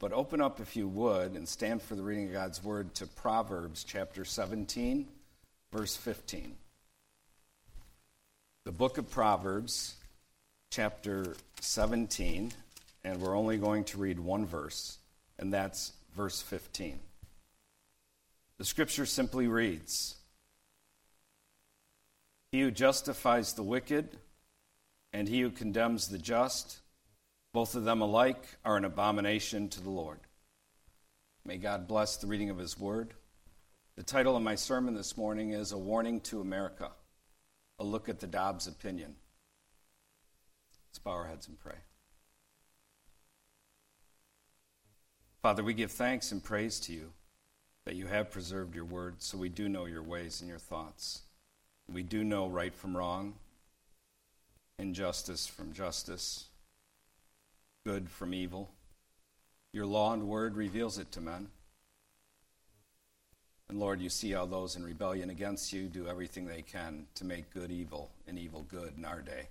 but open up, if you would, and stand for the reading of God's Word to Proverbs chapter 17, verse 15. The book of Proverbs, chapter 17, and we're only going to read one verse, and that's verse 15. The scripture simply reads He who justifies the wicked and he who condemns the just, both of them alike are an abomination to the Lord. May God bless the reading of his word. The title of my sermon this morning is A Warning to America, a look at the Dobbs opinion. Let's bow our heads and pray. Father, we give thanks and praise to you that you have preserved your word so we do know your ways and your thoughts. We do know right from wrong, injustice from justice, good from evil. Your law and word reveals it to men. And Lord, you see how those in rebellion against you do everything they can to make good evil and evil good in our day.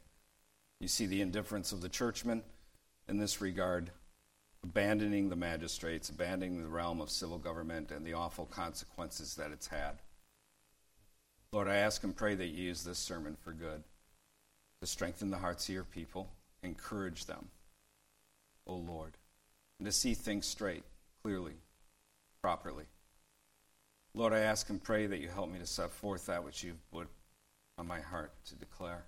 You see the indifference of the churchmen in this regard, abandoning the magistrates, abandoning the realm of civil government, and the awful consequences that it's had. Lord, I ask and pray that you use this sermon for good to strengthen the hearts of your people, encourage them, O Lord, and to see things straight, clearly, properly. Lord, I ask and pray that you help me to set forth that which you've put on my heart to declare.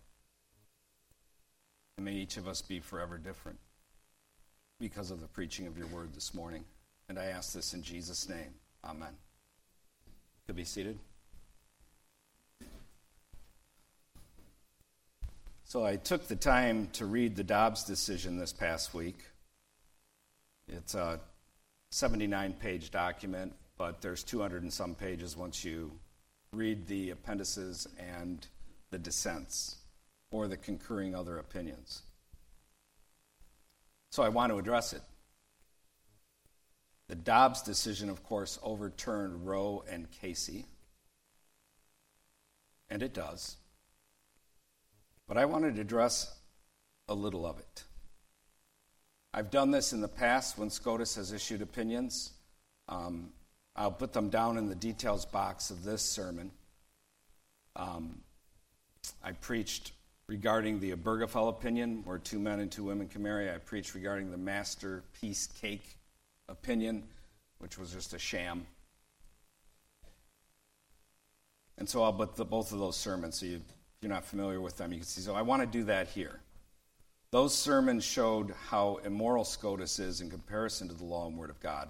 And may each of us be forever different because of the preaching of your word this morning. And I ask this in Jesus' name. Amen. Could be seated. So I took the time to read the Dobbs decision this past week. It's a 79 page document, but there's 200 and some pages once you read the appendices and the dissents or the concurring other opinions. So I want to address it. The Dobbs decision, of course, overturned Roe and Casey, and it does. But I wanted to address a little of it. I've done this in the past when SCOTUS has issued opinions. Um, I'll put them down in the details box of this sermon. Um, I preached regarding the Obergefell opinion, where two men and two women can marry. I preached regarding the masterpiece cake opinion, which was just a sham. And so I'll put the, both of those sermons so you if you're not familiar with them, you can see. So I want to do that here. Those sermons showed how immoral SCOTUS is in comparison to the law and word of God.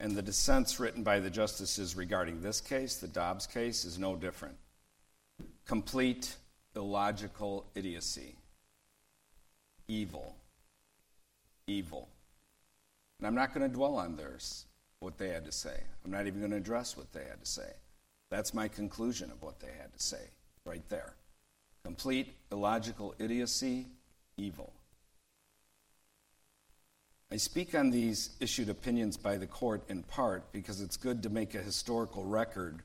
And the dissents written by the justices regarding this case, the Dobbs case, is no different. Complete illogical idiocy. Evil. Evil. And I'm not going to dwell on theirs, what they had to say. I'm not even going to address what they had to say. That's my conclusion of what they had to say, right there complete illogical idiocy, evil. I speak on these issued opinions by the court in part because it's good to make a historical record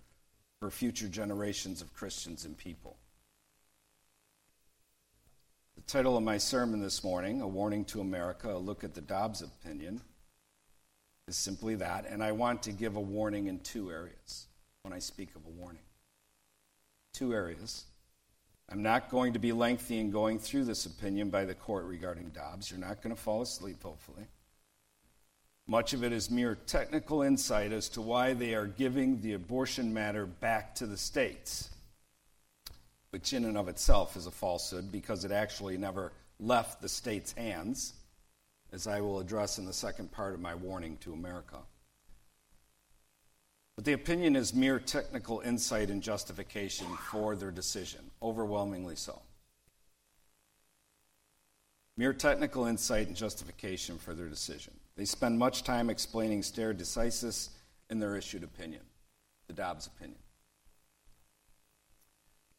for future generations of Christians and people. The title of my sermon this morning, A Warning to America, a look at the Dobbs opinion, is simply that, and I want to give a warning in two areas when I speak of a warning. Two areas. I'm not going to be lengthy in going through this opinion by the court regarding Dobbs. You're not going to fall asleep, hopefully. Much of it is mere technical insight as to why they are giving the abortion matter back to the states, which in and of itself is a falsehood because it actually never left the states' hands, as I will address in the second part of my warning to America. But the opinion is mere technical insight and justification for their decision, overwhelmingly so. Mere technical insight and justification for their decision. They spend much time explaining stare decisis in their issued opinion, the Dobbs opinion.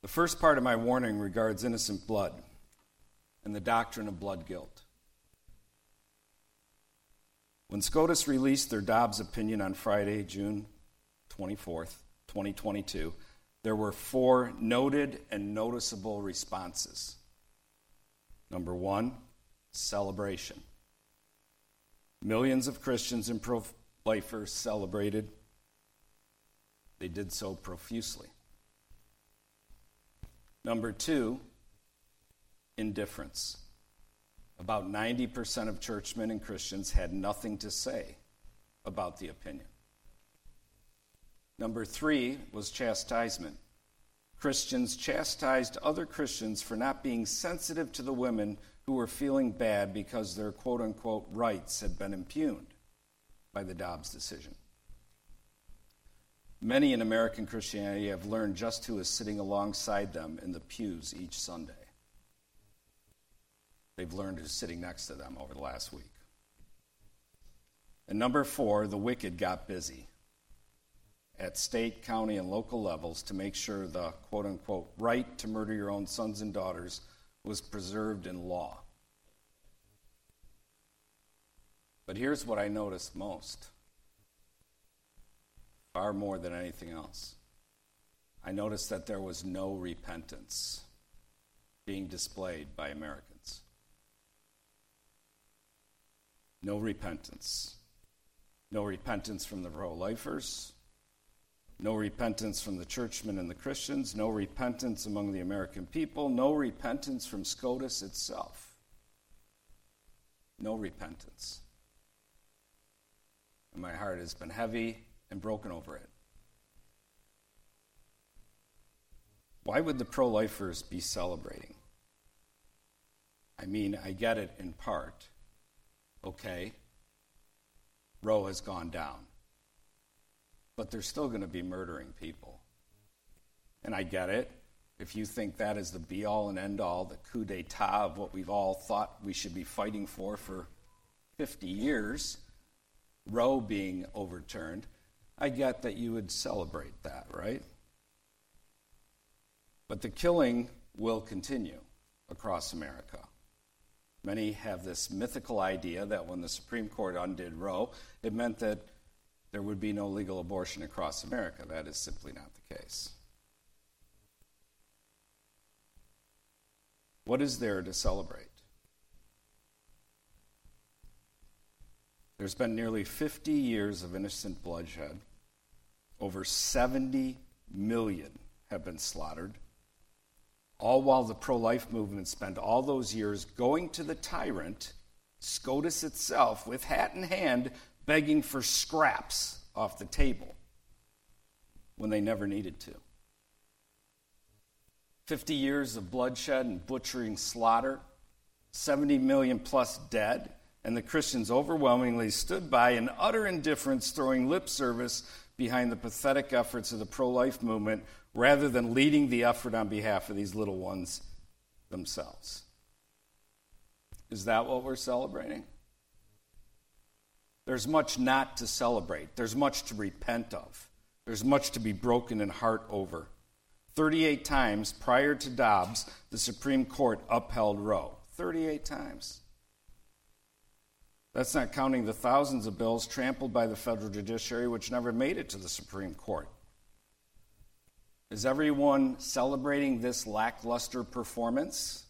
The first part of my warning regards innocent blood and the doctrine of blood guilt. When SCOTUS released their Dobbs opinion on Friday, June 24th, 2022, there were four noted and noticeable responses. Number one, celebration. Millions of Christians and pro lifers celebrated. They did so profusely. Number two, indifference. About 90% of churchmen and Christians had nothing to say about the opinion. Number three was chastisement. Christians chastised other Christians for not being sensitive to the women who were feeling bad because their quote unquote rights had been impugned by the Dobbs decision. Many in American Christianity have learned just who is sitting alongside them in the pews each Sunday. They've learned who's sitting next to them over the last week. And number four, the wicked got busy at state, county, and local levels to make sure the quote unquote right to murder your own sons and daughters was preserved in law. But here's what I noticed most far more than anything else. I noticed that there was no repentance being displayed by Americans. No repentance. No repentance from the pro lifers. No repentance from the churchmen and the Christians. No repentance among the American people. No repentance from SCOTUS itself. No repentance. And my heart has been heavy and broken over it. Why would the pro lifers be celebrating? I mean, I get it in part. Okay, Roe has gone down. But they're still going to be murdering people. And I get it. If you think that is the be all and end all, the coup d'etat of what we've all thought we should be fighting for for 50 years, Roe being overturned, I get that you would celebrate that, right? But the killing will continue across America. Many have this mythical idea that when the Supreme Court undid Roe, it meant that there would be no legal abortion across America. That is simply not the case. What is there to celebrate? There's been nearly 50 years of innocent bloodshed. Over 70 million have been slaughtered. All while the pro life movement spent all those years going to the tyrant, SCOTUS itself, with hat in hand, begging for scraps off the table when they never needed to. 50 years of bloodshed and butchering slaughter, 70 million plus dead and the Christians overwhelmingly stood by in utter indifference, throwing lip service behind the pathetic efforts of the pro life movement rather than leading the effort on behalf of these little ones themselves. Is that what we're celebrating? There's much not to celebrate. There's much to repent of. There's much to be broken in heart over. 38 times prior to Dobbs, the Supreme Court upheld Roe. 38 times. That's not counting the thousands of bills trampled by the federal judiciary which never made it to the Supreme Court. Is everyone celebrating this lackluster performance?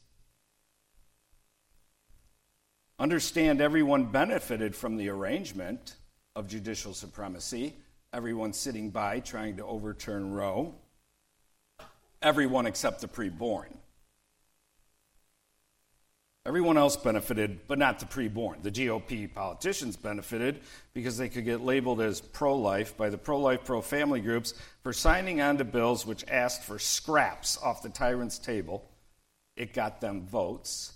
Understand everyone benefited from the arrangement of judicial supremacy, everyone sitting by trying to overturn Roe, everyone except the preborn. Everyone else benefited, but not the preborn. The GOP politicians benefited because they could get labeled as pro life by the pro life, pro family groups for signing on to bills which asked for scraps off the tyrant's table. It got them votes,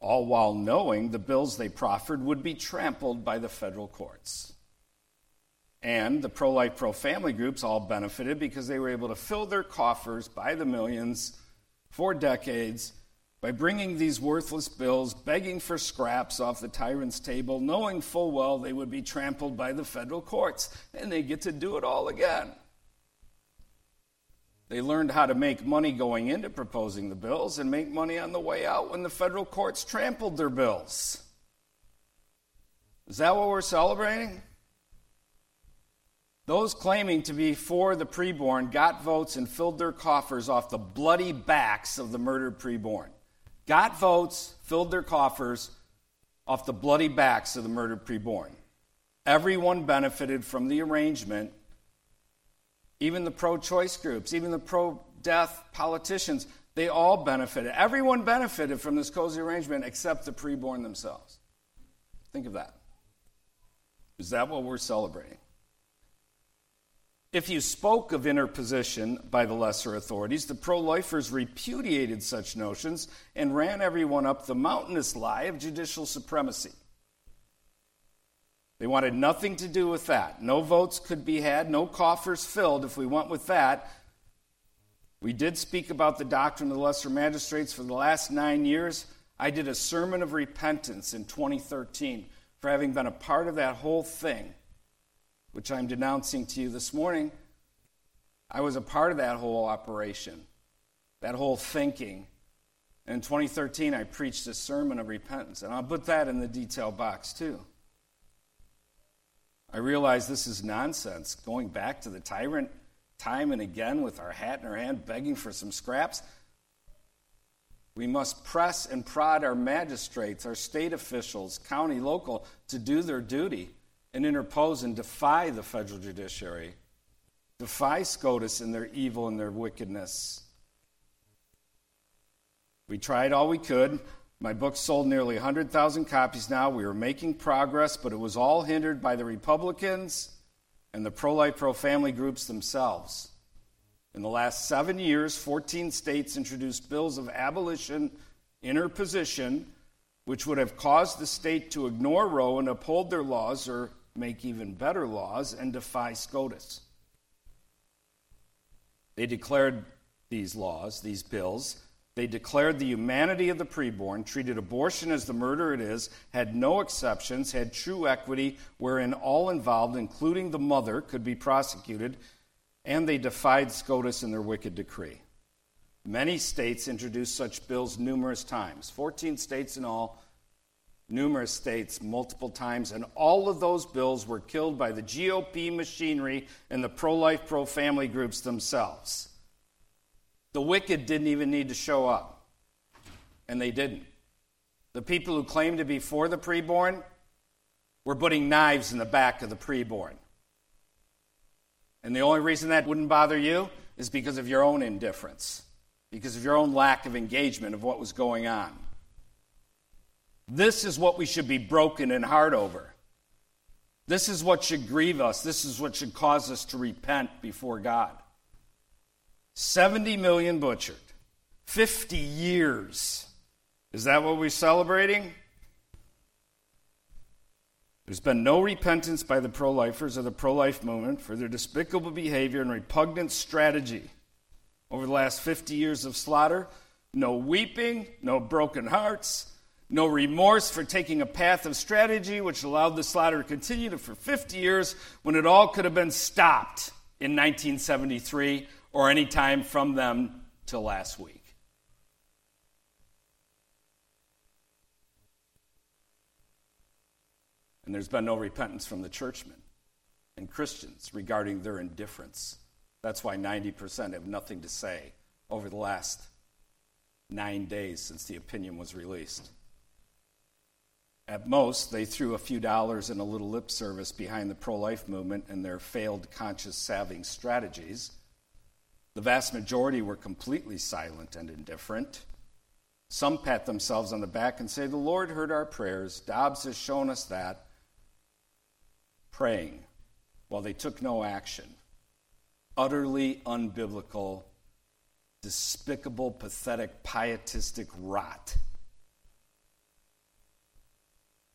all while knowing the bills they proffered would be trampled by the federal courts. And the pro life, pro family groups all benefited because they were able to fill their coffers by the millions for decades by bringing these worthless bills, begging for scraps off the tyrant's table, knowing full well they would be trampled by the federal courts, and they get to do it all again. They learned how to make money going into proposing the bills and make money on the way out when the federal courts trampled their bills. Is that what we're celebrating? Those claiming to be for the preborn got votes and filled their coffers off the bloody backs of the murdered preborn got votes, filled their coffers, off the bloody backs of the murdered preborn. Everyone benefited from the arrangement, even the pro choice groups, even the pro death politicians. They all benefited. Everyone benefited from this cozy arrangement except the preborn themselves. Think of that. Is that what we're celebrating? If you spoke of interposition by the lesser authorities, the pro lifers repudiated such notions and ran everyone up the mountainous lie of judicial supremacy. They wanted nothing to do with that. No votes could be had, no coffers filled if we went with that. We did speak about the doctrine of the lesser magistrates for the last nine years. I did a sermon of repentance in 2013 for having been a part of that whole thing which I'm denouncing to you this morning, I was a part of that whole operation, that whole thinking. And in 2013, I preached a sermon of repentance, and I'll put that in the detail box too. I realize this is nonsense, going back to the tyrant time and again with our hat in our hand, begging for some scraps. We must press and prod our magistrates, our state officials, county, local, to do their duty and interpose and defy the federal judiciary, defy SCOTUS and their evil and their wickedness. We tried all we could. My book sold nearly 100,000 copies now. We were making progress, but it was all hindered by the Republicans and the pro life, pro family groups themselves. In the last seven years, 14 states introduced bills of abolition, interposition, which would have caused the state to ignore Roe and uphold their laws or make even better laws and defy SCOTUS. They declared these laws, these bills. They declared the humanity of the preborn, treated abortion as the murder it is, had no exceptions, had true equity, wherein all involved, including the mother, could be prosecuted, and they defied SCOTUS in their wicked decree. Many states introduced such bills numerous times, 14 states in all, numerous states multiple times, and all of those bills were killed by the GOP machinery and the pro life, pro family groups themselves. The wicked didn't even need to show up, and they didn't. The people who claimed to be for the preborn were putting knives in the back of the preborn. And the only reason that wouldn't bother you is because of your own indifference, because of your own lack of engagement of what was going on. This is what we should be broken in heart over. This is what should grieve us. This is what should cause us to repent before God. 70 million butchered, 50 years. Is that what we're celebrating? There's been no repentance by the pro lifers or the pro life movement for their despicable behavior and repugnant strategy over the last 50 years of slaughter. No weeping, no broken hearts, no remorse for taking a path of strategy which allowed the slaughter to continue for 50 years when it all could have been stopped in 1973 or any time from them till last week. And there's been no repentance from the churchmen and Christians regarding their indifference. That's why 90% have nothing to say over the last nine days since the opinion was released. At most, they threw a few dollars and a little lip service behind the pro life movement and their failed conscious salving strategies. The vast majority were completely silent and indifferent. Some pat themselves on the back and say, The Lord heard our prayers. Dobbs has shown us that. Praying while they took no action. Utterly unbiblical, despicable, pathetic, pietistic rot.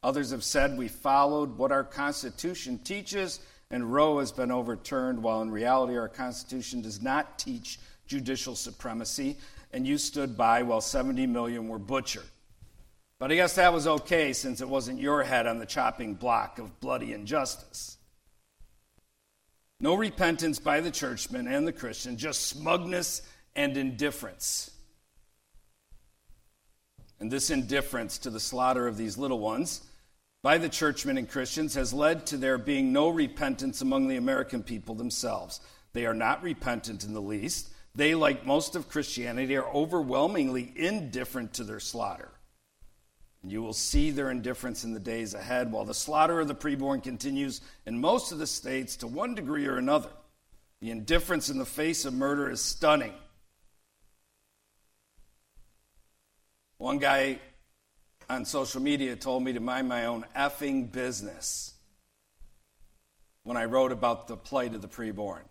Others have said we followed what our Constitution teaches, and Roe has been overturned, while in reality, our Constitution does not teach judicial supremacy, and you stood by while 70 million were butchered. But I guess that was okay since it wasn't your head on the chopping block of bloody injustice. No repentance by the churchmen and the Christian, just smugness and indifference. And this indifference to the slaughter of these little ones by the churchmen and Christians has led to there being no repentance among the American people themselves. They are not repentant in the least. They, like most of Christianity, are overwhelmingly indifferent to their slaughter. You will see their indifference in the days ahead while the slaughter of the preborn continues in most of the states to one degree or another. The indifference in the face of murder is stunning. One guy on social media told me to mind my own effing business when I wrote about the plight of the preborn.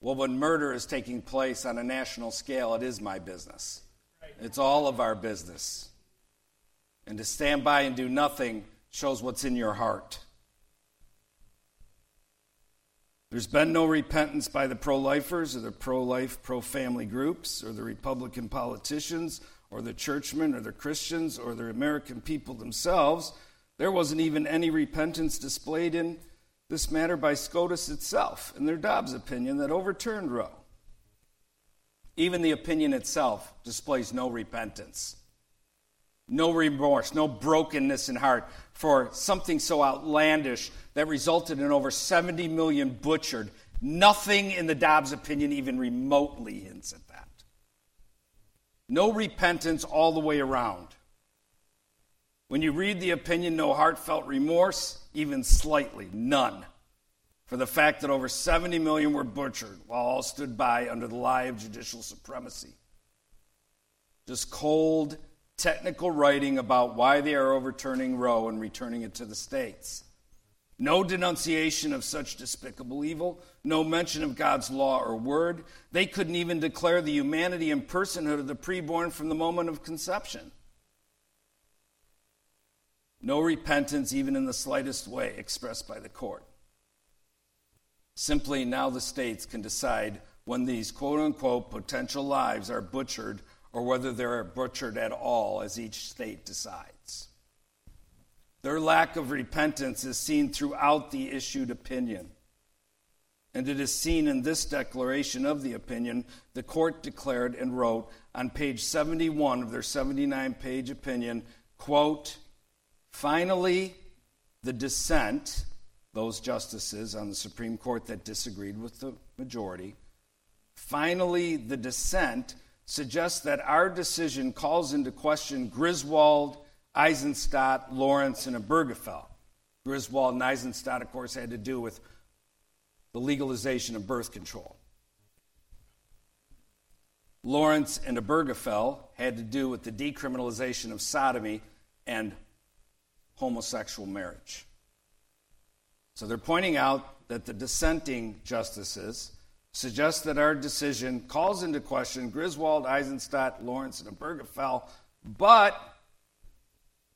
Well, when murder is taking place on a national scale, it is my business. It's all of our business. And to stand by and do nothing shows what's in your heart. There's been no repentance by the pro lifers or the pro life, pro family groups or the Republican politicians or the churchmen or the Christians or the American people themselves. There wasn't even any repentance displayed in this matter by SCOTUS itself in their Dobbs opinion that overturned Roe. Even the opinion itself displays no repentance, no remorse, no brokenness in heart for something so outlandish that resulted in over 70 million butchered. Nothing in the Dobbs opinion even remotely hints at that. No repentance all the way around. When you read the opinion, no heartfelt remorse, even slightly, none for the fact that over 70 million were butchered while all stood by under the lie of judicial supremacy. Just cold, technical writing about why they are overturning Roe and returning it to the states. No denunciation of such despicable evil, no mention of God's law or word. They couldn't even declare the humanity and personhood of the preborn from the moment of conception. No repentance, even in the slightest way, expressed by the court. Simply now the states can decide when these quote unquote potential lives are butchered or whether they're butchered at all, as each state decides. Their lack of repentance is seen throughout the issued opinion. And it is seen in this declaration of the opinion the court declared and wrote on page 71 of their 79 page opinion quote, finally, the dissent those justices on the Supreme Court that disagreed with the majority. Finally, the dissent suggests that our decision calls into question Griswold, Eisenstadt, Lawrence, and Obergefell. Griswold and Eisenstadt, of course, had to do with the legalization of birth control. Lawrence and Obergefell had to do with the decriminalization of sodomy and homosexual marriage. So they're pointing out that the dissenting justices suggest that our decision calls into question Griswold, Eisenstadt, Lawrence, and Obergefell, but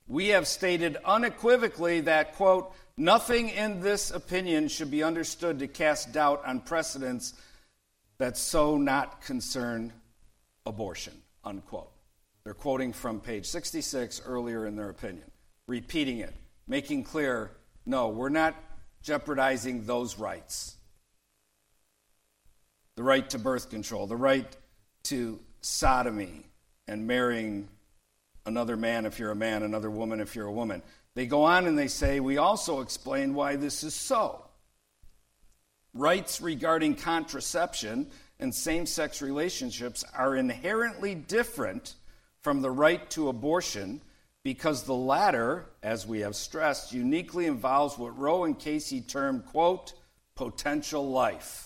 we have stated unequivocally that, quote, nothing in this opinion should be understood to cast doubt on precedents that so not concern abortion, unquote. They're quoting from page 66 earlier in their opinion, repeating it, making clear no, we're not jeopardizing those rights the right to birth control, the right to sodomy and marrying another man if you're a man, another woman if you're a woman. They go on and they say, We also explain why this is so. Rights regarding contraception and same sex relationships are inherently different from the right to abortion because the latter, as we have stressed, uniquely involves what Roe and Casey termed, quote, potential life.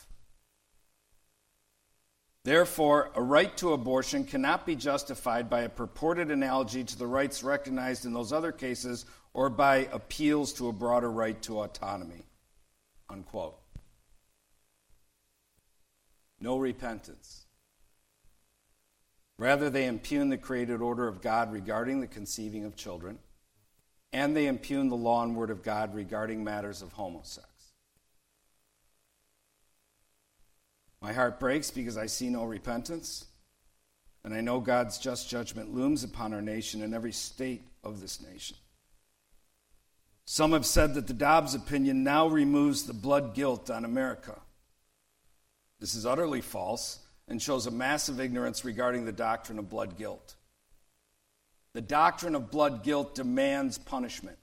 Therefore, a right to abortion cannot be justified by a purported analogy to the rights recognized in those other cases or by appeals to a broader right to autonomy. Unquote. No repentance. Rather, they impugn the created order of God regarding the conceiving of children, and they impugn the law and word of God regarding matters of homosex. My heart breaks because I see no repentance, and I know God's just judgment looms upon our nation and every state of this nation. Some have said that the Dobbs opinion now removes the blood guilt on America. This is utterly false and shows a massive ignorance regarding the doctrine of blood guilt. The doctrine of blood guilt demands punishment.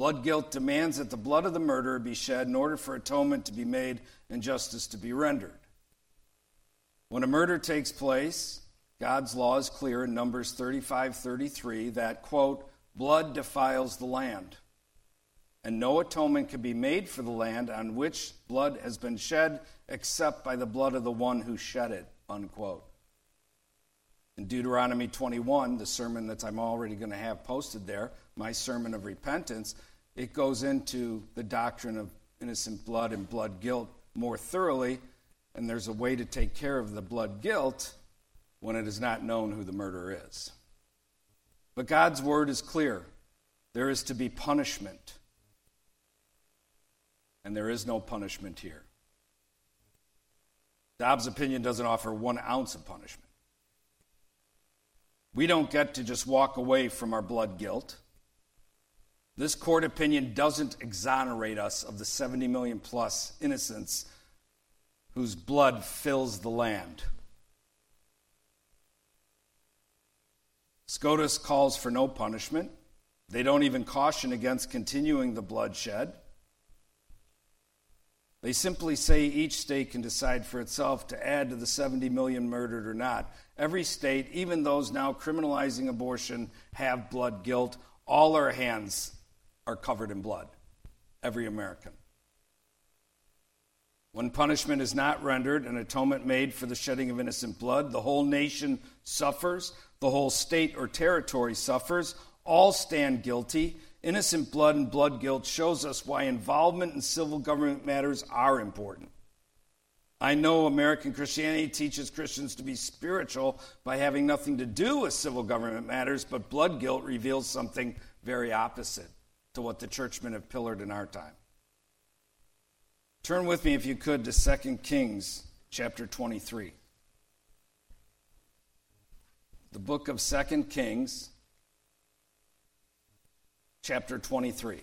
Blood guilt demands that the blood of the murderer be shed in order for atonement to be made and justice to be rendered. When a murder takes place, God's law is clear in Numbers 35 33 that, quote, blood defiles the land, and no atonement can be made for the land on which blood has been shed except by the blood of the one who shed it, unquote. In Deuteronomy 21, the sermon that I'm already going to have posted there, my sermon of repentance, it goes into the doctrine of innocent blood and blood guilt more thoroughly, and there's a way to take care of the blood guilt when it is not known who the murderer is. But God's word is clear there is to be punishment, and there is no punishment here. Dobbs' opinion doesn't offer one ounce of punishment. We don't get to just walk away from our blood guilt. This court opinion doesn't exonerate us of the 70 million plus innocents whose blood fills the land. SCOTUS calls for no punishment. They don't even caution against continuing the bloodshed. They simply say each state can decide for itself to add to the 70 million murdered or not. Every state, even those now criminalizing abortion, have blood guilt. All our hands are covered in blood, every American. When punishment is not rendered and atonement made for the shedding of innocent blood, the whole nation suffers, the whole state or territory suffers, all stand guilty. Innocent blood and blood guilt shows us why involvement in civil government matters are important. I know American Christianity teaches Christians to be spiritual by having nothing to do with civil government matters, but blood guilt reveals something very opposite to what the churchmen have pillared in our time. Turn with me, if you could, to 2 Kings chapter 23. The book of 2 Kings, chapter 23.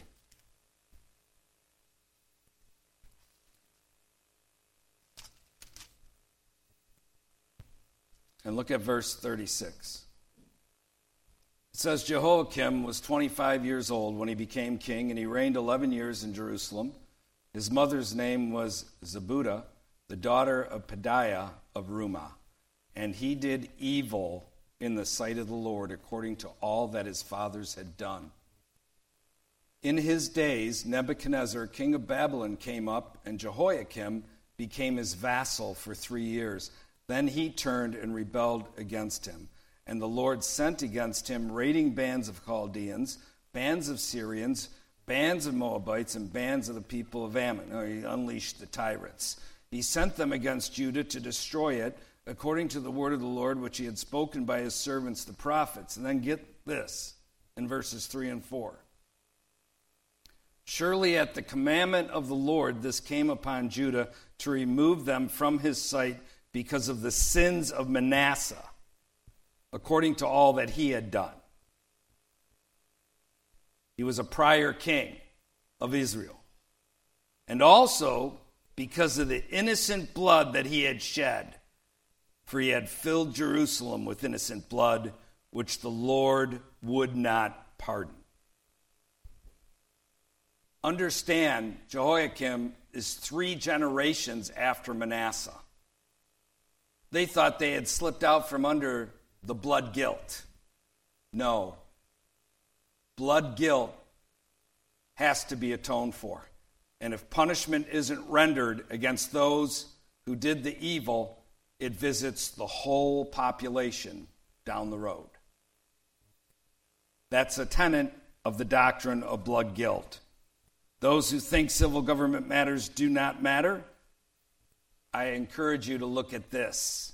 And look at verse 36. It says Jehoiakim was 25 years old when he became king, and he reigned 11 years in Jerusalem. His mother's name was Zebudah, the daughter of Pedaiah of Rumah. And he did evil in the sight of the Lord according to all that his fathers had done. In his days, Nebuchadnezzar, king of Babylon, came up, and Jehoiakim became his vassal for three years. Then he turned and rebelled against him. And the Lord sent against him raiding bands of Chaldeans, bands of Syrians, bands of Moabites, and bands of the people of Ammon. Oh, he unleashed the tyrants. He sent them against Judah to destroy it, according to the word of the Lord, which he had spoken by his servants the prophets. And then get this in verses 3 and 4. Surely at the commandment of the Lord, this came upon Judah to remove them from his sight because of the sins of Manasseh according to all that he had done. He was a prior king of Israel. And also because of the innocent blood that he had shed, for he had filled Jerusalem with innocent blood, which the Lord would not pardon. Understand, Jehoiakim is three generations after Manasseh. They thought they had slipped out from under the blood guilt. No. Blood guilt has to be atoned for. And if punishment isn't rendered against those who did the evil, it visits the whole population down the road. That's a tenet of the doctrine of blood guilt. Those who think civil government matters do not matter, I encourage you to look at this.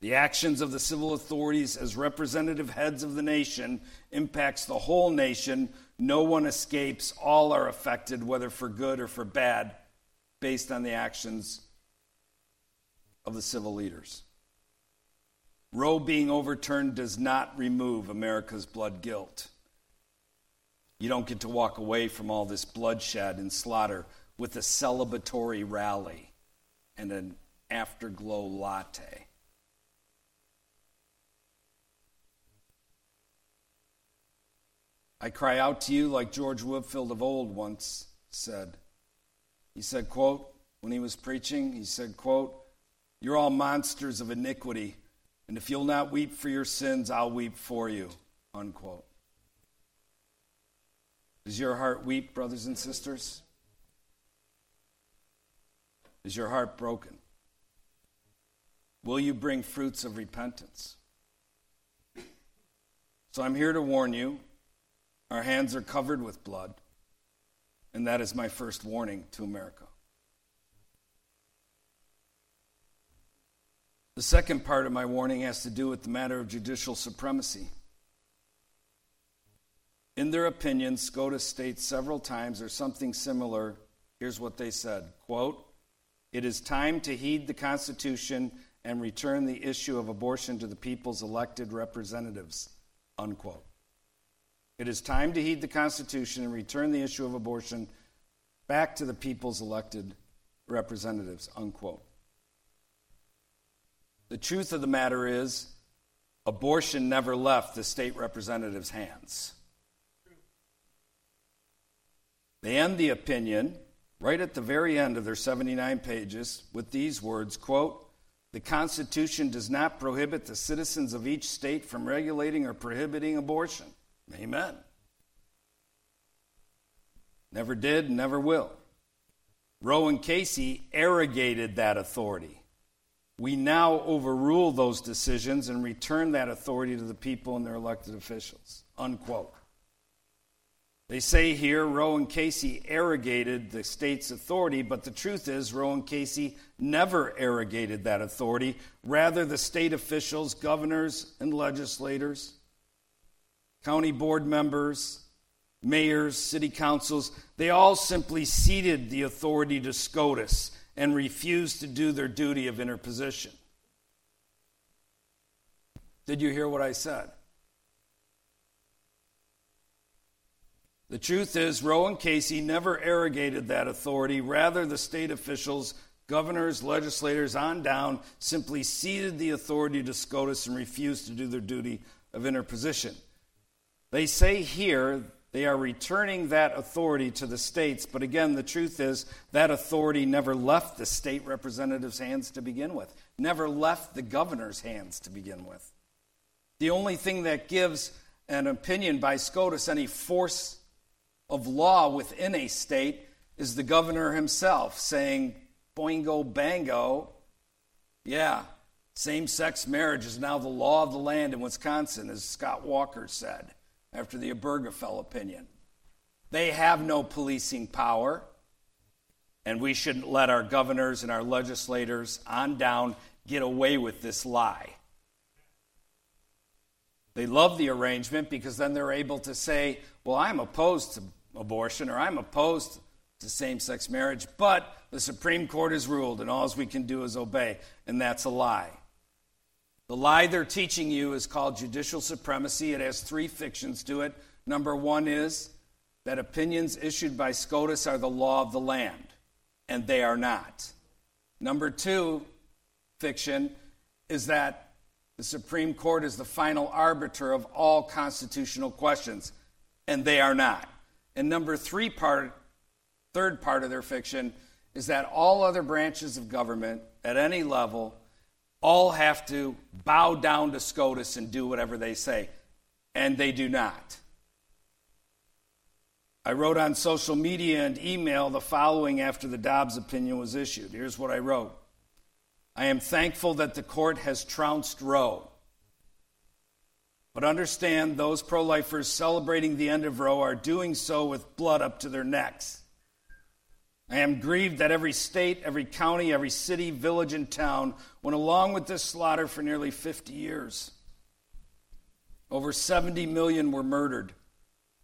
The actions of the civil authorities as representative heads of the nation impacts the whole nation. No one escapes. All are affected, whether for good or for bad, based on the actions of the civil leaders. Roe being overturned does not remove America's blood guilt. You don't get to walk away from all this bloodshed and slaughter with a celebratory rally and an afterglow latte. I cry out to you like George Whitefield of old once said. He said, quote, when he was preaching, he said, quote, You're all monsters of iniquity, And if you'll not weep for your sins, I'll weep for you. Unquote. Does your heart weep, brothers and sisters? Is your heart broken? Will you bring fruits of repentance? So I'm here to warn you our hands are covered with blood, and that is my first warning to America. The second part of my warning has to do with the matter of judicial supremacy. In their opinion, SCOTUS states several times or something similar. Here's what they said quote, It is time to heed the Constitution and return the issue of abortion to the people's elected representatives. Unquote. It is time to heed the Constitution and return the issue of abortion back to the people's elected representatives. Unquote. The truth of the matter is, abortion never left the state representatives' hands. They end the opinion right at the very end of their 79 pages with these words quote the constitution does not prohibit the citizens of each state from regulating or prohibiting abortion Amen. Never did, never will. Roe and Casey arrogated that authority. We now overrule those decisions and return that authority to the people and their elected officials. Unquote. They say here Roe and Casey arrogated the state's authority, but the truth is, Roe and Casey never arrogated that authority. Rather, the state officials, governors, and legislators county board members, mayors, city councils, they all simply ceded the authority to SCOTUS and refused to do their duty of interposition. Did you hear what I said? The truth is, Roe and Casey never arrogated that authority. Rather, the state officials, governors, legislators on down simply ceded the authority to SCOTUS and refused to do their duty of interposition. They say here they are returning that authority to the states, but again, the truth is that authority never left the state representatives' hands to begin with, never left the governor's hands to begin with. The only thing that gives an opinion by SCOTUS any force of law within a state is the governor himself saying, boingo bango, yeah, same sex marriage is now the law of the land in Wisconsin, as Scott Walker said after the Obergefell opinion. They have no policing power, and we shouldn't let our governors and our legislators on down get away with this lie. They love the arrangement because then they're able to say, well, I'm opposed to abortion or I'm opposed to same sex marriage, but the Supreme Court has ruled and all we can do is obey. And that's a lie. The lie they're teaching you is called judicial supremacy. It has three fictions to it. Number one is that opinions issued by SCOTUS are the law of the land, and they are not. Number two fiction is that the Supreme Court is the final arbiter of all constitutional questions, and they are not. And number three part, third part of their fiction is that all other branches of government at any level all have to bow down to SCOTUS and do whatever they say. And they do not. I wrote on social media and email the following after the Dobbs opinion was issued. Here's what I wrote I am thankful that the court has trounced Roe. But understand those pro lifers celebrating the end of Roe are doing so with blood up to their necks. I am grieved that every state, every county, every city, village, and town went along with this slaughter for nearly 50 years. Over 70 million were murdered,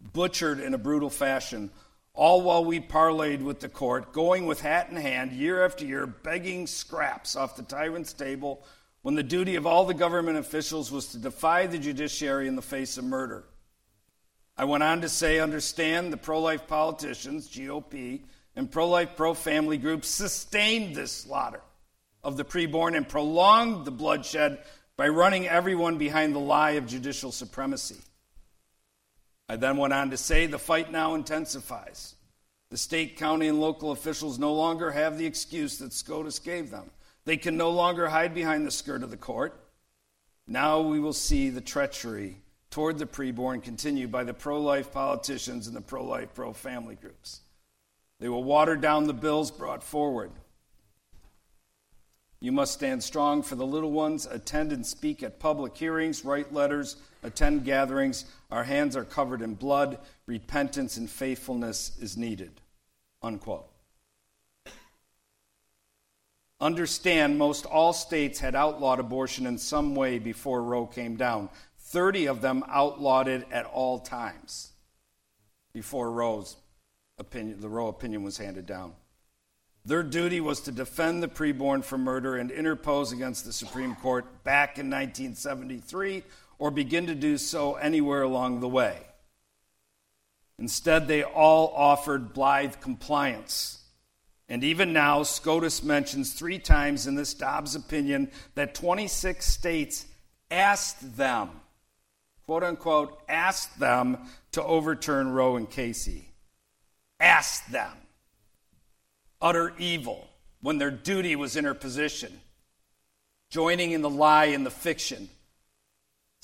butchered in a brutal fashion, all while we parlayed with the court, going with hat in hand, year after year, begging scraps off the tyrant's table when the duty of all the government officials was to defy the judiciary in the face of murder. I went on to say, understand the pro life politicians, GOP, and pro life, pro family groups sustained this slaughter of the preborn and prolonged the bloodshed by running everyone behind the lie of judicial supremacy. I then went on to say the fight now intensifies. The state, county, and local officials no longer have the excuse that SCOTUS gave them. They can no longer hide behind the skirt of the court. Now we will see the treachery toward the preborn continue by the pro life politicians and the pro life, pro family groups. They will water down the bills brought forward. You must stand strong for the little ones, attend and speak at public hearings, write letters, attend gatherings. Our hands are covered in blood. Repentance and faithfulness is needed. Unquote. Understand most all states had outlawed abortion in some way before Roe came down. 30 of them outlawed it at all times before Roe's opinion, the Roe opinion was handed down. Their duty was to defend the preborn from murder and interpose against the Supreme Court back in 1973 or begin to do so anywhere along the way. Instead, they all offered blithe compliance. And even now, SCOTUS mentions three times in this Dobbs opinion that 26 states asked them, quote unquote, asked them to overturn Roe and Casey. Asked them. Utter evil when their duty was interposition, joining in the lie and the fiction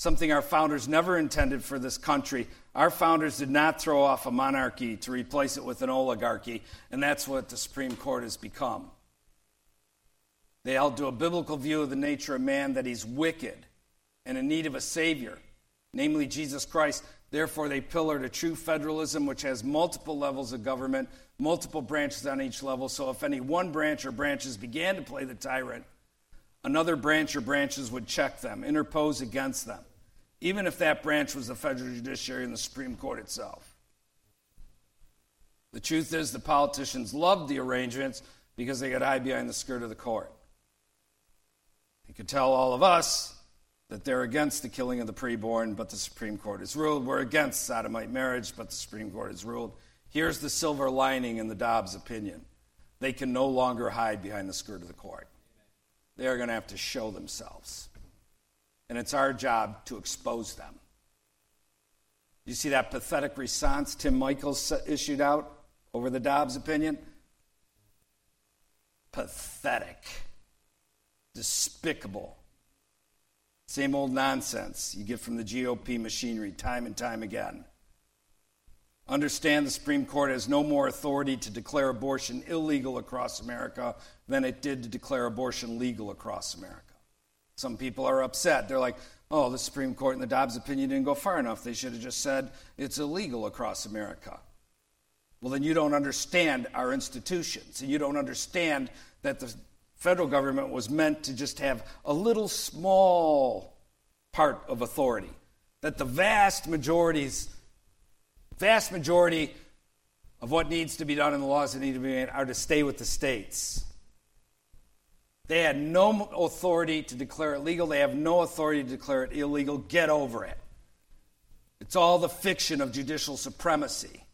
something our founders never intended for this country. Our founders did not throw off a monarchy to replace it with an oligarchy, and that's what the Supreme Court has become. They held to a biblical view of the nature of man that he's wicked and in need of a Savior, namely Jesus Christ. Therefore, they pillared a true federalism which has multiple levels of government, multiple branches on each level. So, if any one branch or branches began to play the tyrant, another branch or branches would check them, interpose against them even if that branch was the federal judiciary and the Supreme Court itself. The truth is, the politicians loved the arrangements because they could hide behind the skirt of the court. They could tell all of us that they're against the killing of the preborn, but the Supreme Court has ruled. We're against sodomite marriage, but the Supreme Court has ruled. Here's the silver lining in the Dobbs opinion they can no longer hide behind the skirt of the court. They are going to have to show themselves and it's our job to expose them. You see that pathetic response Tim Michels issued out over the Dobbs opinion? Pathetic. Despicable. Same old nonsense you get from the GOP machinery time and time again. Understand the Supreme Court has no more authority to declare abortion illegal across America than it did to declare abortion legal across America. Some people are upset. They're like, oh, the Supreme Court in the Dobbs opinion didn't go far enough. They should have just said it's illegal across America. Well, then you don't understand our institutions, and you don't understand that the federal government was meant to just have a little small part of authority. That the vast majorities, vast majority of what needs to be done and the laws that need to be made are to stay with the states. They had no authority to declare it legal. They have no authority to declare it illegal. Get over it. It's all the fiction of judicial supremacy.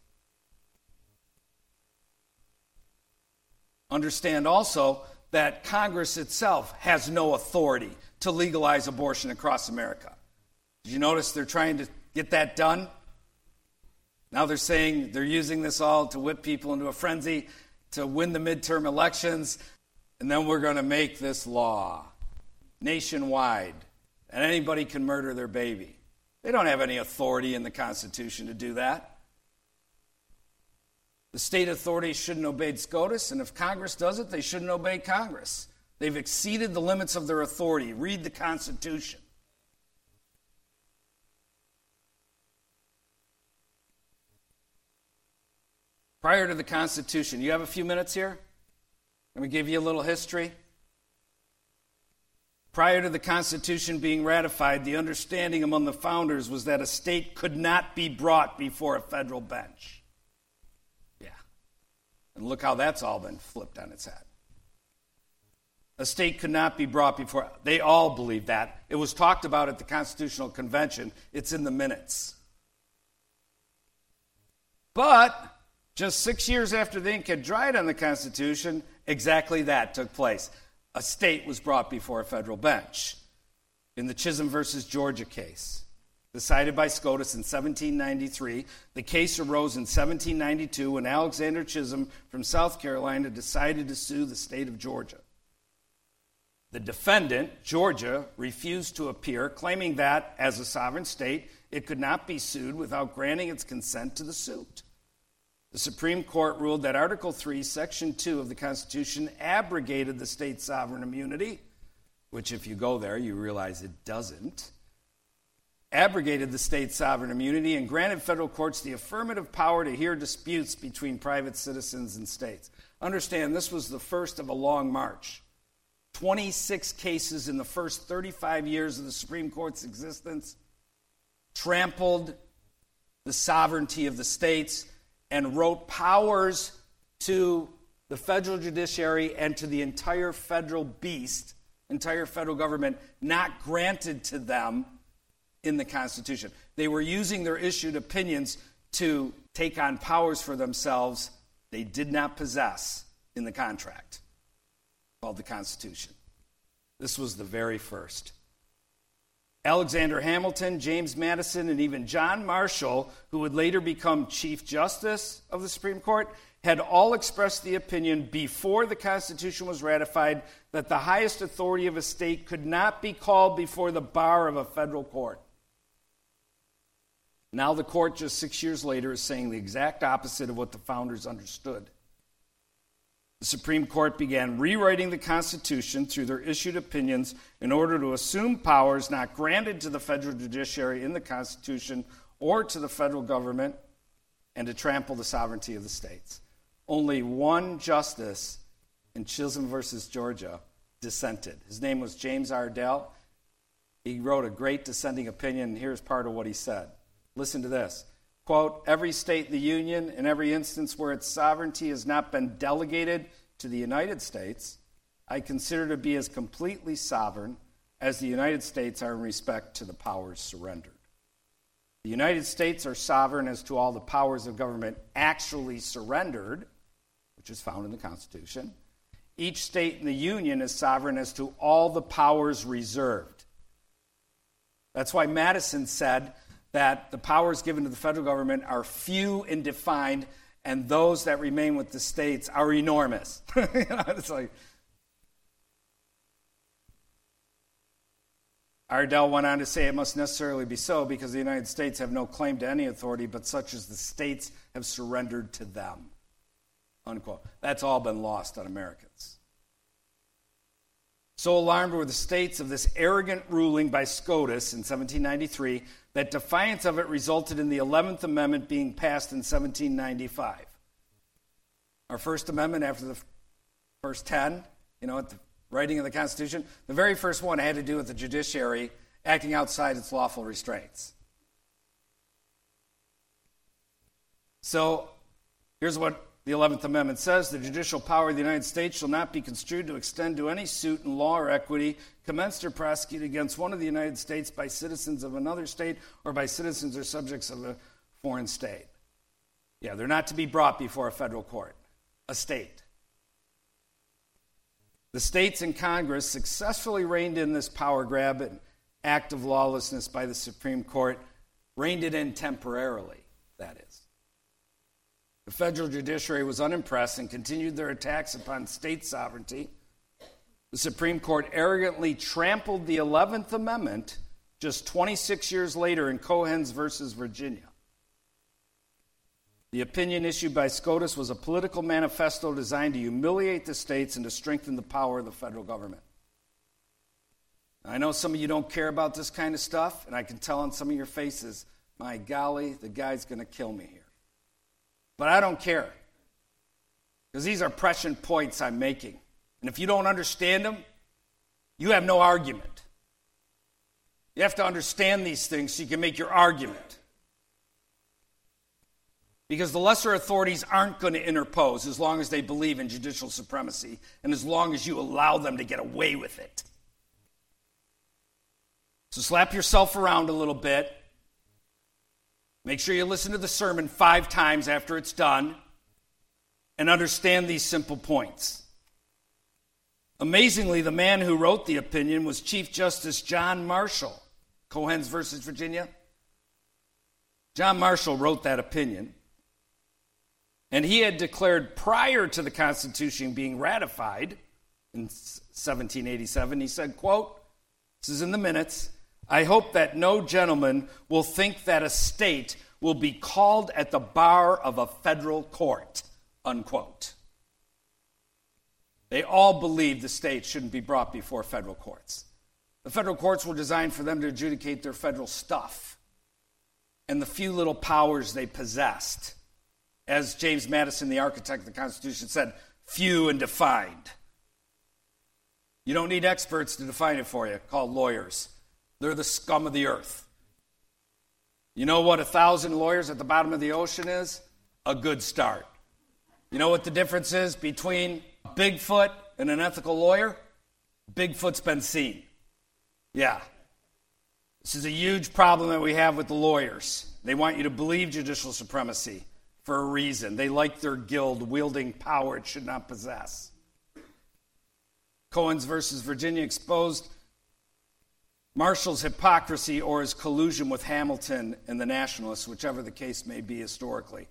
Understand also that Congress itself has no authority to legalize abortion across America. Did you notice they're trying to get that done? Now they're saying they're using this all to whip people into a frenzy to win the midterm elections. And then we're going to make this law nationwide, and anybody can murder their baby. They don't have any authority in the Constitution to do that. The state authorities shouldn't obey SCOTUS, and if Congress does it, they shouldn't obey Congress. They've exceeded the limits of their authority. Read the Constitution. Prior to the Constitution, you have a few minutes here? Let me give you a little history. Prior to the Constitution being ratified, the understanding among the founders was that a state could not be brought before a federal bench. And look how that's all been flipped on its head. A state could not be brought before. They all believed that. It was talked about at the Constitutional Convention, it's in the minutes. But just six years after the ink had dried on the Constitution, exactly that took place. A state was brought before a federal bench. In the Chisholm versus Georgia case, decided by SCOTUS in 1793, the case arose in 1792 when Alexander Chisholm from South Carolina decided to sue the state of Georgia. The defendant, Georgia, refused to appear, claiming that, as a sovereign state, it could not be sued without granting its consent to the suit. The Supreme Court ruled that Article 3, Section 2 of the Constitution abrogated the state's sovereign immunity, which, if you go there, you realize it doesn't. Abrogated the state's sovereign immunity and granted federal courts the affirmative power to hear disputes between private citizens and states. Understand, this was the first of a long march. 26 cases in the first 35 years of the Supreme Court's existence trampled the sovereignty of the states and wrote powers to the federal judiciary and to the entire federal beast, entire federal government, not granted to them in the Constitution. They were using their issued opinions to take on powers for themselves they did not possess in the contract called the Constitution. This was the very first. Alexander Hamilton, James Madison, and even John Marshall, who would later become Chief Justice of the Supreme Court, had all expressed the opinion before the Constitution was ratified that the highest authority of a state could not be called before the bar of a federal court. Now, the court, just six years later, is saying the exact opposite of what the founders understood. The Supreme Court began rewriting the Constitution through their issued opinions in order to assume powers not granted to the federal judiciary in the Constitution or to the federal government and to trample the sovereignty of the states. Only one justice in Chisholm versus Georgia dissented. His name was James Iredell. He wrote a great dissenting opinion, and here's part of what he said. Listen to this quote, every state in the Union, in every instance where its sovereignty has not been delegated to the United States, I consider to be as completely sovereign as the United States are in respect to the powers surrendered. The United States are sovereign as to all the powers of government actually surrendered, which is found in the Constitution. Each state in the Union is sovereign as to all the powers reserved. That's why Madison said that the powers given to the federal government are few and defined, and those that remain with the states are enormous. it's like. Iredell went on to say it must necessarily be so because the United States have no claim to any authority but such as the states have surrendered to them. Unquote. That's all been lost on Americans. So alarmed were the states of this arrogant ruling by SCOTUS in 1793 that defiance of it resulted in the 11th Amendment being passed in 1795. Our First Amendment, after the first 10, you know, at the writing of the Constitution, the very first one had to do with the judiciary acting outside its lawful restraints. So here's what the 11th Amendment says the judicial power of the United States shall not be construed to extend to any suit in law or equity commenced or prosecuted against one of the United States by citizens of another state or by citizens or subjects of a foreign state. Yeah, they're not to be brought before a federal court, a state. The states and Congress successfully reined in this power grab and act of lawlessness by the Supreme Court, reined it in temporarily, that is. The federal judiciary was unimpressed and continued their attacks upon state sovereignty. The Supreme Court arrogantly trampled the 11th Amendment just 26 years later in Cohens versus Virginia. The opinion issued by SCOTUS was a political manifesto designed to humiliate the states and to strengthen the power of the federal government. I know some of you don't care about this kind of stuff, and I can tell on some of your faces, my golly, the guy's going to kill me here. But I don't care. Because these are prescient points I'm making. And if you don't understand them, you have no argument. You have to understand these things so you can make your argument. Because the lesser authorities aren't going to interpose as long as they believe in judicial supremacy and as long as you allow them to get away with it. So slap yourself around a little bit Make sure you listen to the sermon five times after it's done and understand these simple points. Amazingly, the man who wrote the opinion was Chief Justice John Marshall, Cohens versus Virginia. John Marshall wrote that opinion. And he had declared prior to the Constitution being ratified in in 1787. He said, quote, this is in the minutes, I hope that no gentleman will think that a state will be called at the bar of a federal court, unquote. They all believe the state shouldn't be brought before federal courts. The federal courts were designed for them to adjudicate their federal stuff and the few little powers they possessed. As James Madison, the architect of the Constitution, said, few and defined. You don't need experts to define it for you, called lawyers. They're the scum of the earth. You know what a thousand lawyers at the bottom of the ocean is? A good start. You know what the difference is between Bigfoot and an ethical lawyer? Bigfoot's been seen. Yeah. This is a huge problem that we have with the lawyers. They want you to believe judicial supremacy for a reason. They like their guild wielding power it should not possess. Cohens versus Virginia exposed Marshall's hypocrisy or his collusion with Hamilton and the Nationalists, whichever the case may be historically.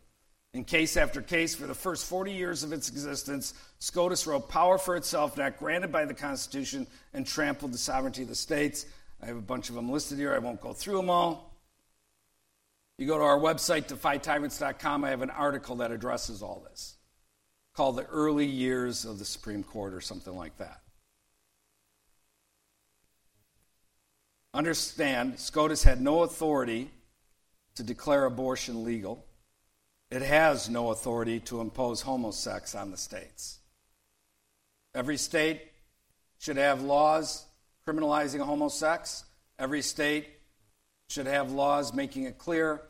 In case after case, for the first 40 years of its existence, SCOTUS wrote power for itself not granted by the Constitution and trampled the sovereignty of the states. I have a bunch of them listed here. I won't go through them all. You go to our website, defytyrants.com. I have an article that addresses all this called The Early Years of the Supreme Court or something like that. Understand, SCOTUS had no authority to declare abortion legal. It has no authority to impose homosex on the states. Every state should have laws criminalizing homosex. Every state should have laws making it clear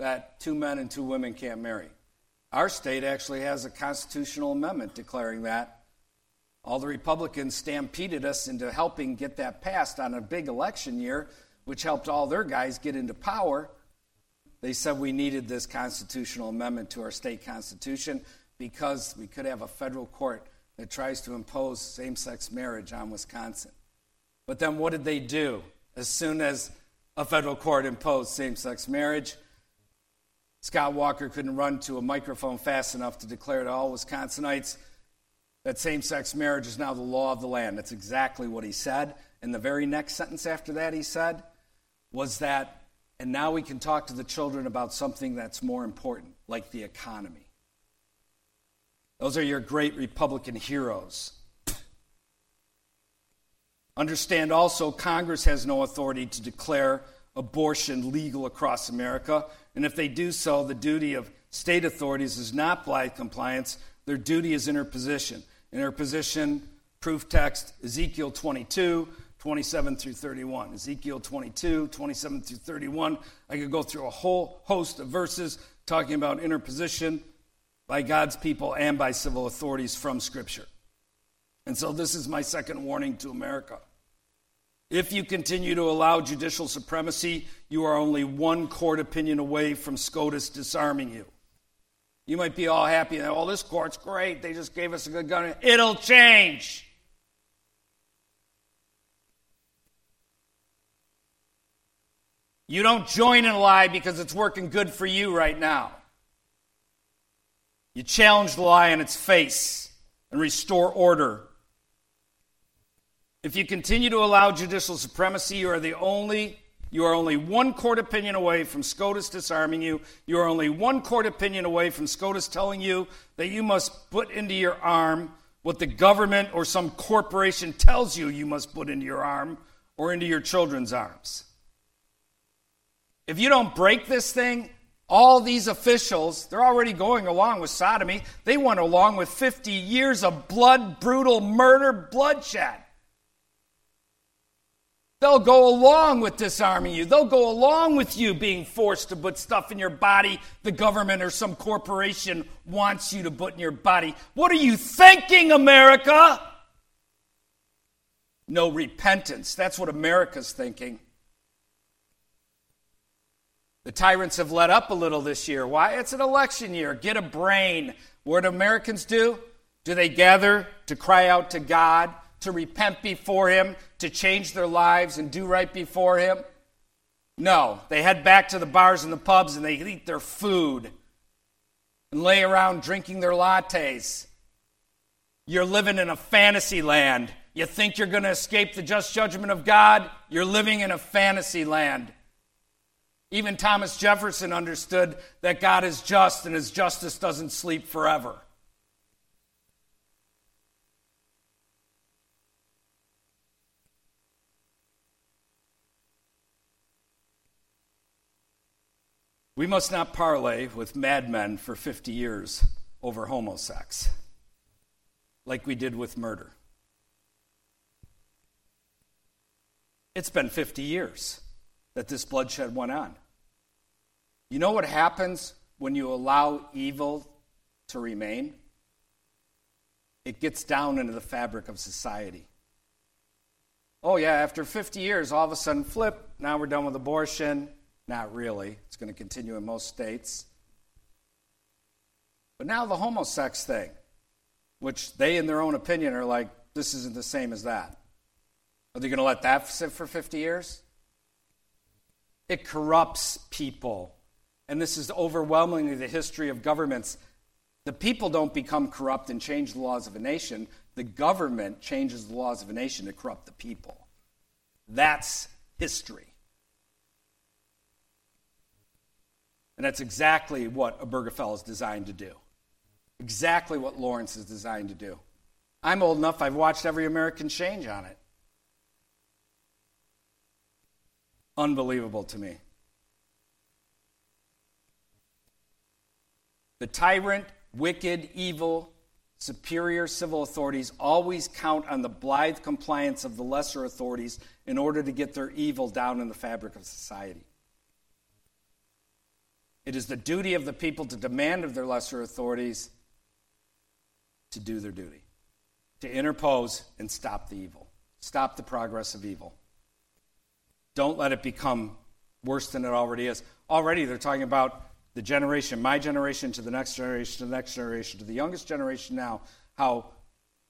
that two men and two women can't marry. Our state actually has a constitutional amendment declaring that all the Republicans stampeded us into helping get that passed on a big election year, which helped all their guys get into power. They said we needed this constitutional amendment to our state constitution because we could have a federal court that tries to impose same sex marriage on Wisconsin. But then what did they do? As soon as a federal court imposed same sex marriage, Scott Walker couldn't run to a microphone fast enough to declare to all Wisconsinites that same sex marriage is now the law of the land. That's exactly what he said. And the very next sentence after that, he said, was that, and now we can talk to the children about something that's more important, like the economy. Those are your great Republican heroes. Understand also, Congress has no authority to declare abortion legal across America. And if they do so, the duty of state authorities is not blind compliance, their duty is interposition interposition, proof text Ezekiel 22, 27 through 31. Ezekiel 22, 27 through 31. I could go through a whole host of verses talking about interposition by God's people and by civil authorities from Scripture. And so this is my second warning to America. If you continue to allow judicial supremacy, you are only one court opinion away from SCOTUS disarming you. You might be all happy that, oh, this court's great. They just gave us a good gun. It'll change. You don't join in a lie because it's working good for you right now. You challenge the lie in its face and restore order. If you continue to allow judicial supremacy, you are the only you are only one court opinion away from SCOTUS disarming you. You are only one court opinion away from SCOTUS telling you that you must put into your arm what the government or some corporation tells you you must put into your arm or into your children's arms. If you don't break this thing, all these officials, they're already going along with sodomy. They went along with 50 years of blood, brutal murder, bloodshed. They'll go along with disarming you. They'll go along with you being forced to put stuff in your body the government or some corporation wants you to put in your body. What are you thinking, America? No repentance. That's what America's thinking. The tyrants have let up a little this year. Why? It's an election year. Get a brain. What do Americans do? Do they gather to cry out to God? To repent before Him, to change their lives and do right before Him? No, they head back to the bars and the pubs and they eat their food and lay around drinking their lattes. You're living in a fantasy land. You think you're going to escape the just judgment of God? You're living in a fantasy land. Even Thomas Jefferson understood that God is just and his justice doesn't sleep forever. We must not parley with madmen for 50 years over homosex, like we did with murder. It's been 50 years that this bloodshed went on. You know what happens when you allow evil to remain? It gets down into the fabric of society. Oh, yeah, after 50 years, all of a sudden, flip, now we're done with abortion. Not really. It's going to continue in most states. But now the homosex thing, which they, in their own opinion, are like, this isn't the same as that. Are they going to let that sit for 50 years? It corrupts people. And this is overwhelmingly the history of governments. The people don't become corrupt and change the laws of a nation. The government changes the laws of a nation to corrupt the people. That's history. And that's exactly what Obergefell is designed to do. Exactly what Lawrence is designed to do. I'm old enough, I've watched every American change on it. Unbelievable to me. The tyrant, wicked, evil, superior civil authorities always count on the blithe compliance of the lesser authorities in order to get their evil down in the fabric of society. It is the duty of the people to demand of their lesser authorities to do their duty, to interpose and stop the evil, stop the progress of evil. Don't let it become worse than it already is. Already they're talking about the generation, my generation to the next generation to the next generation to the youngest generation now, how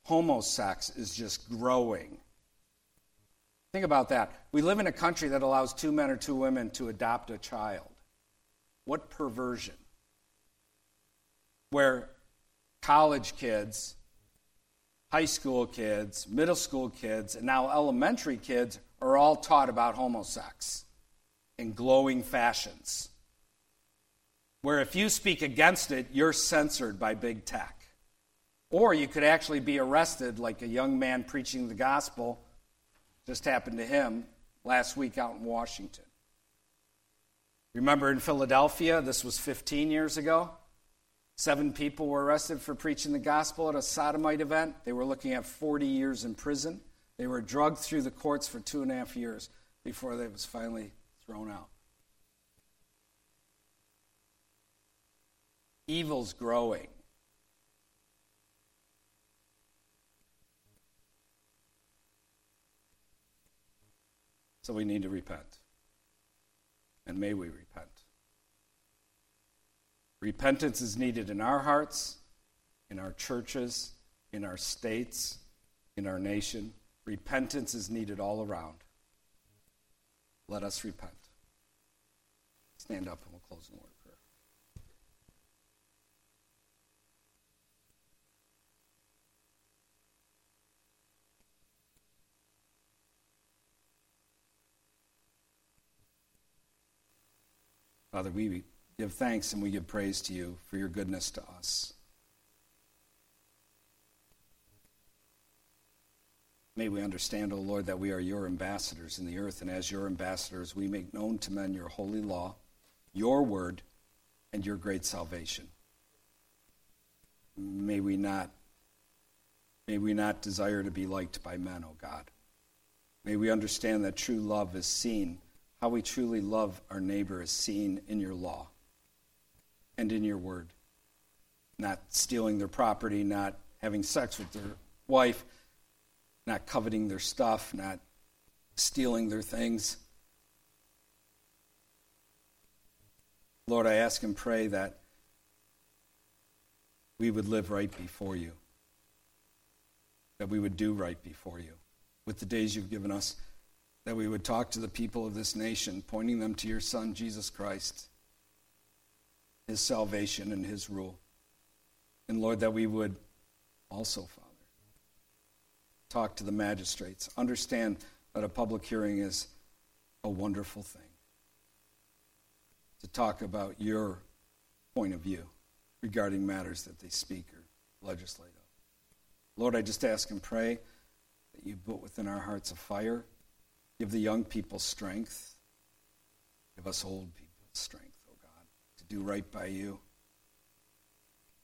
homosex is just growing. Think about that. We live in a country that allows two men or two women to adopt a child. What perversion? Where college kids, high school kids, middle school kids, and now elementary kids are all taught about homosex in glowing fashions. Where if you speak against it, you're censored by big tech. Or you could actually be arrested, like a young man preaching the gospel just happened to him last week out in Washington. Remember in Philadelphia, this was 15 years ago? Seven people were arrested for preaching the gospel at a sodomite event. They were looking at 40 years in prison. They were drugged through the courts for two and a half years before they was finally thrown out. Evil's growing. So we need to repent. And may we repent. Repentance is needed in our hearts, in our churches, in our states, in our nation. Repentance is needed all around. Let us repent. Stand up and we'll close in word prayer. Father, we give thanks and we give praise to you for your goodness to us. May we understand, O Lord, that we are your ambassadors in the earth, and as your ambassadors, we make known to men your holy law, your word, and your great salvation. May we not, may we not desire to be liked by men, O God. May we understand that true love is seen, how we truly love our neighbor is seen in your law and in your word. Not stealing their property, not having sex with their wife, not coveting their stuff, not stealing their things. Lord, I ask and pray that we would live right before you, that we would do right before you with the days you've given us, that we would talk to the people of this nation, pointing them to your Son, Jesus Christ, his salvation and his rule. And Lord, that we would also, Father, talk to the magistrates. Understand that a public hearing is a wonderful thing. To talk about your point of view regarding matters that they speak or legislate of. Lord, I just ask and pray that you put within our hearts a fire. Give the young people strength. Give us old people strength, oh God, to do right by you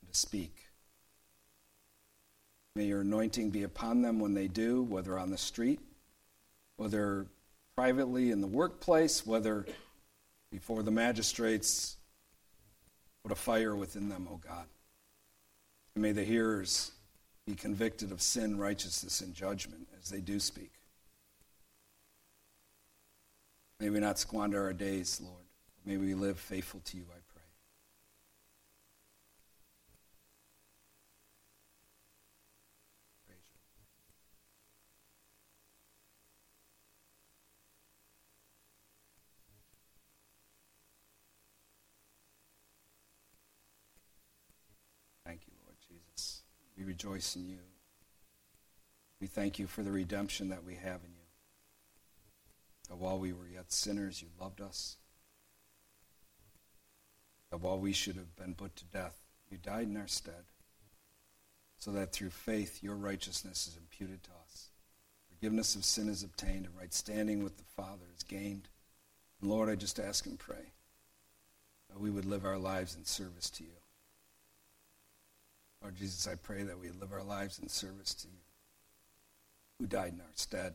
and to speak. May your anointing be upon them when they do, whether on the street, whether privately in the workplace, whether before the magistrates. Put a fire within them, O oh God. And may the hearers be convicted of sin, righteousness, and judgment as they do speak. May we not squander our days, Lord. May we live faithful to you, I pray. Thank you, Lord Jesus. We rejoice in you. We thank you for the redemption that we have in you. That while we were yet sinners, you loved us. That while we should have been put to death, you died in our stead. So that through faith, your righteousness is imputed to us. Forgiveness of sin is obtained, and right standing with the Father is gained. And Lord, I just ask and pray that we would live our lives in service to you. Lord Jesus, I pray that we live our lives in service to you, who died in our stead.